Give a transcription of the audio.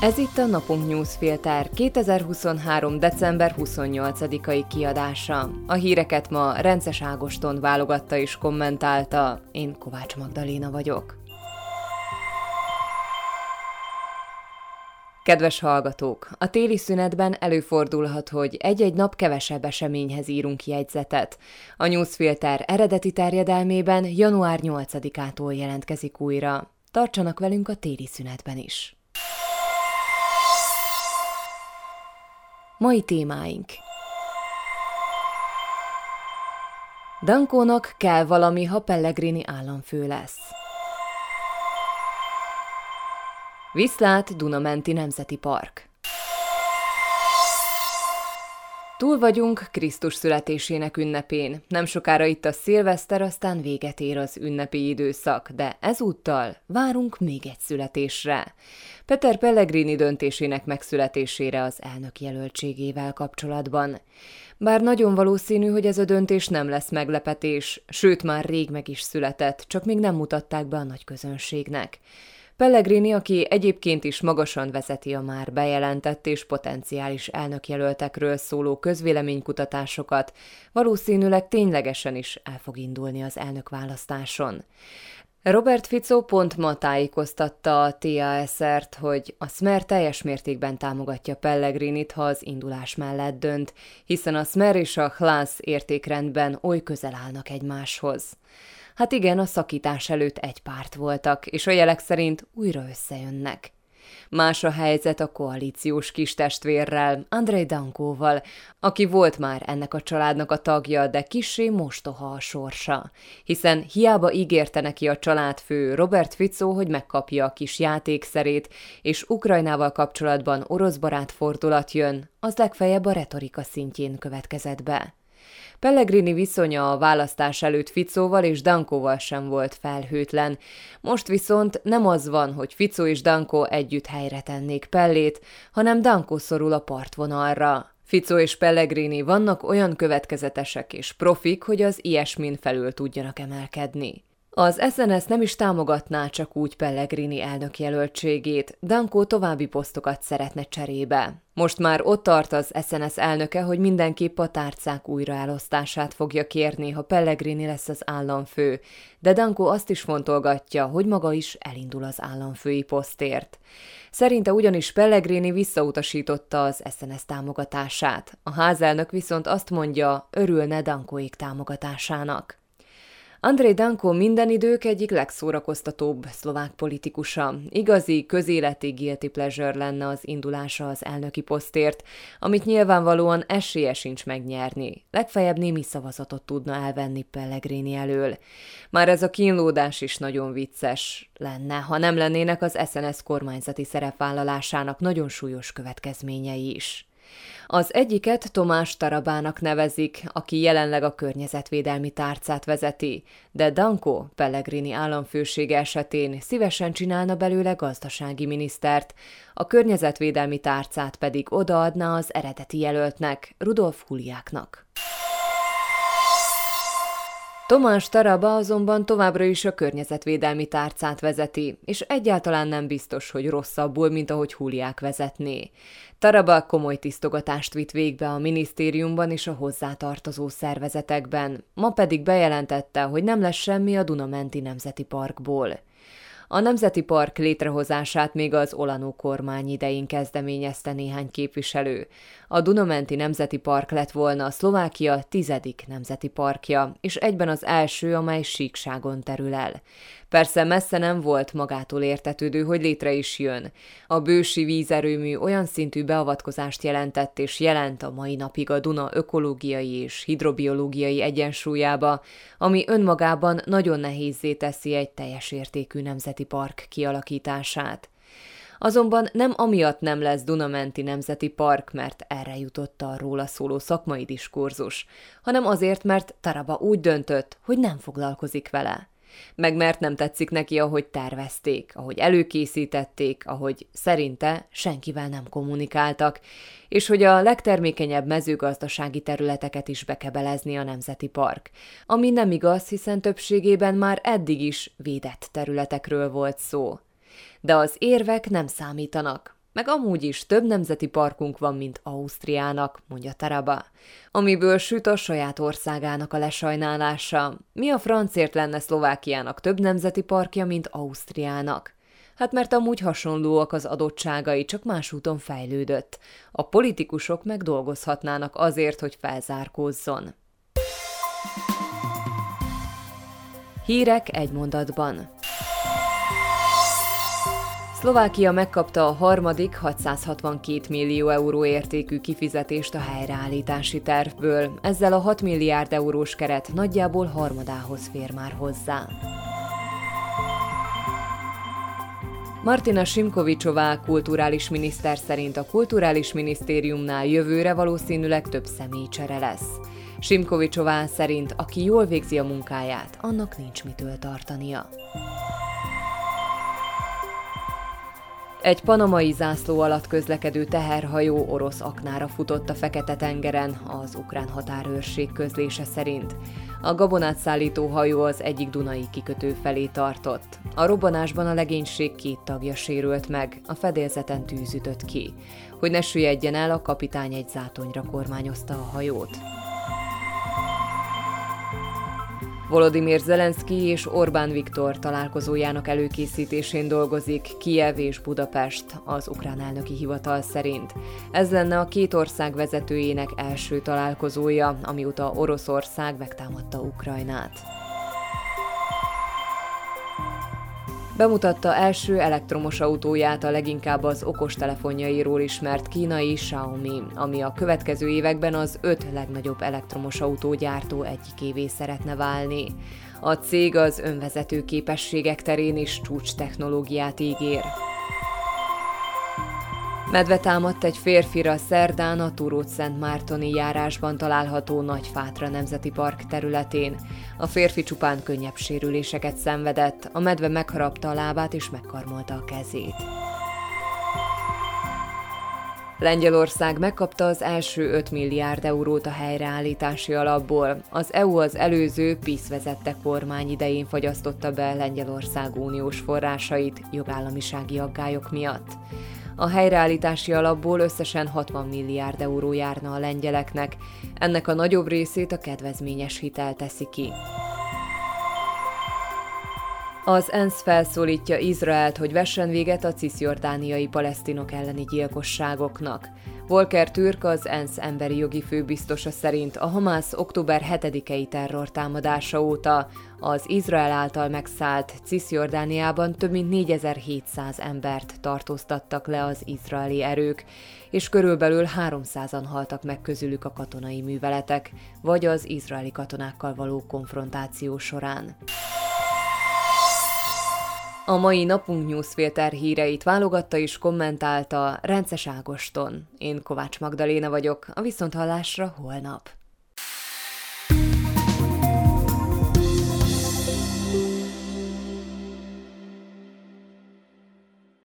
Ez itt a Napunk Newsfilter 2023. december 28-ai kiadása. A híreket ma Rences Ágoston válogatta és kommentálta. Én Kovács Magdaléna vagyok. Kedves hallgatók! A téli szünetben előfordulhat, hogy egy-egy nap kevesebb eseményhez írunk jegyzetet. A Newsfilter eredeti terjedelmében január 8-ától jelentkezik újra. Tartsanak velünk a téli szünetben is! Mai témáink Dankónak kell valami, ha Pellegrini államfő lesz. Viszlát Dunamenti Nemzeti Park Túl vagyunk Krisztus születésének ünnepén. Nem sokára itt a szilveszter, aztán véget ér az ünnepi időszak, de ezúttal várunk még egy születésre. Peter Pellegrini döntésének megszületésére az elnök jelöltségével kapcsolatban. Bár nagyon valószínű, hogy ez a döntés nem lesz meglepetés, sőt már rég meg is született, csak még nem mutatták be a nagy közönségnek. Pellegrini, aki egyébként is magasan vezeti a már bejelentett és potenciális elnökjelöltekről szóló közvéleménykutatásokat, valószínűleg ténylegesen is el fog indulni az elnökválasztáson. Robert Fico pont ma tájékoztatta a TASR-t, hogy a Smer teljes mértékben támogatja Pellegrinit, ha az indulás mellett dönt, hiszen a Smer és a Hlász értékrendben oly közel állnak egymáshoz. Hát igen, a szakítás előtt egy párt voltak, és a jelek szerint újra összejönnek. Más a helyzet a koalíciós kistestvérrel, Andrei Dankóval, aki volt már ennek a családnak a tagja, de kissé mostoha a sorsa. Hiszen hiába ígérte neki a családfő Robert Fico, hogy megkapja a kis játékszerét, és Ukrajnával kapcsolatban orosz barát fordulat jön, az legfeljebb a retorika szintjén következett be. Pellegrini viszonya a választás előtt Ficóval és Dankóval sem volt felhőtlen. Most viszont nem az van, hogy Ficó és Dankó együtt helyre tennék Pellét, hanem Dankó szorul a partvonalra. Ficó és Pellegrini vannak olyan következetesek és profik, hogy az ilyesmin felül tudjanak emelkedni. Az SNS nem is támogatná csak úgy Pellegrini elnök jelöltségét, Danko további posztokat szeretne cserébe. Most már ott tart az SNS elnöke, hogy mindenképp a tárcák újraelosztását fogja kérni, ha Pellegrini lesz az államfő, de Danko azt is fontolgatja, hogy maga is elindul az államfői posztért. Szerinte ugyanis Pellegrini visszautasította az SNS támogatását. A házelnök viszont azt mondja, örülne Dankóik támogatásának. Andrei Danko minden idők egyik legszórakoztatóbb szlovák politikusa. Igazi, közéleti guilty pleasure lenne az indulása az elnöki posztért, amit nyilvánvalóan esélye sincs megnyerni. Legfeljebb némi szavazatot tudna elvenni Pellegrini elől. Már ez a kínlódás is nagyon vicces lenne, ha nem lennének az SNS kormányzati szerepvállalásának nagyon súlyos következményei is. Az egyiket Tomás Tarabának nevezik, aki jelenleg a környezetvédelmi tárcát vezeti, de Danko Pellegrini államfősége esetén szívesen csinálna belőle gazdasági minisztert, a környezetvédelmi tárcát pedig odaadná az eredeti jelöltnek, Rudolf Huliáknak. Tomás Taraba azonban továbbra is a környezetvédelmi tárcát vezeti, és egyáltalán nem biztos, hogy rosszabbul, mint ahogy Huliák vezetné. Taraba komoly tisztogatást vitt végbe a minisztériumban és a hozzátartozó szervezetekben, ma pedig bejelentette, hogy nem lesz semmi a Dunamenti Nemzeti Parkból. A Nemzeti Park létrehozását még az Olanó kormány idején kezdeményezte néhány képviselő. A Dunamenti Nemzeti Park lett volna a Szlovákia tizedik nemzeti parkja, és egyben az első, amely síkságon terül el. Persze messze nem volt magától értetődő, hogy létre is jön. A bősi vízerőmű olyan szintű beavatkozást jelentett és jelent a mai napig a Duna ökológiai és hidrobiológiai egyensúlyába, ami önmagában nagyon nehézzé teszi egy teljes értékű nemzeti park kialakítását. Azonban nem amiatt nem lesz Dunamenti Nemzeti Park, mert erre jutott a róla szóló szakmai diskurzus, hanem azért, mert Taraba úgy döntött, hogy nem foglalkozik vele meg mert nem tetszik neki, ahogy tervezték, ahogy előkészítették, ahogy szerinte senkivel nem kommunikáltak, és hogy a legtermékenyebb mezőgazdasági területeket is bekebelezni a Nemzeti Park. Ami nem igaz, hiszen többségében már eddig is védett területekről volt szó. De az érvek nem számítanak, meg amúgy is több nemzeti parkunk van, mint Ausztriának, mondja Taraba. Amiből süt a saját országának a lesajnálása. Mi a francért lenne Szlovákiának több nemzeti parkja, mint Ausztriának? Hát mert amúgy hasonlóak az adottságai, csak más úton fejlődött. A politikusok meg dolgozhatnának azért, hogy felzárkózzon. Hírek egy mondatban. Szlovákia megkapta a harmadik 662 millió euró értékű kifizetést a helyreállítási tervből. Ezzel a 6 milliárd eurós keret nagyjából harmadához fér már hozzá. Martina Simkovicsová kulturális miniszter szerint a kulturális minisztériumnál jövőre valószínűleg több személycsere lesz. Simkovicsová szerint, aki jól végzi a munkáját, annak nincs mitől tartania. Egy panamai zászló alatt közlekedő teherhajó orosz aknára futott a Fekete-tengeren, az ukrán határőrség közlése szerint. A gabonát szállító hajó az egyik Dunai kikötő felé tartott. A robbanásban a legénység két tagja sérült meg, a fedélzeten tűz ütött ki. Hogy ne süllyedjen el, a kapitány egy zátonyra kormányozta a hajót. Volodymyr Zelenszky és Orbán Viktor találkozójának előkészítésén dolgozik Kiev és Budapest, az ukrán elnöki hivatal szerint. Ez lenne a két ország vezetőjének első találkozója, amióta Oroszország megtámadta Ukrajnát. Bemutatta első elektromos autóját a leginkább az okostelefonjairól ismert kínai Xiaomi, ami a következő években az öt legnagyobb elektromos autógyártó egyikévé szeretne válni. A cég az önvezető képességek terén is csúcs technológiát ígér. Medve támadt egy férfira szerdán a Turót-Szent Mártoni járásban található Nagyfátra Nemzeti Park területén. A férfi csupán könnyebb sérüléseket szenvedett, a medve megharapta a lábát és megkarmolta a kezét. Lengyelország megkapta az első 5 milliárd eurót a helyreállítási alapból. Az EU az előző PISZ vezette kormány idején fagyasztotta be Lengyelország uniós forrásait jogállamisági aggályok miatt. A helyreállítási alapból összesen 60 milliárd euró járna a lengyeleknek, ennek a nagyobb részét a kedvezményes hitel teszi ki. Az ENSZ felszólítja Izraelt, hogy vessen véget a cisziordániai palesztinok elleni gyilkosságoknak. Volker Türk az ENSZ emberi jogi főbiztosa szerint a Hamász október 7-i terrortámadása óta az Izrael által megszállt Cisjordániában több mint 4700 embert tartóztattak le az izraeli erők, és körülbelül 300-an haltak meg közülük a katonai műveletek, vagy az izraeli katonákkal való konfrontáció során. A mai napunk newsfilter híreit válogatta és kommentálta Rences Ágoston. Én Kovács Magdaléna vagyok, a Viszonthallásra holnap.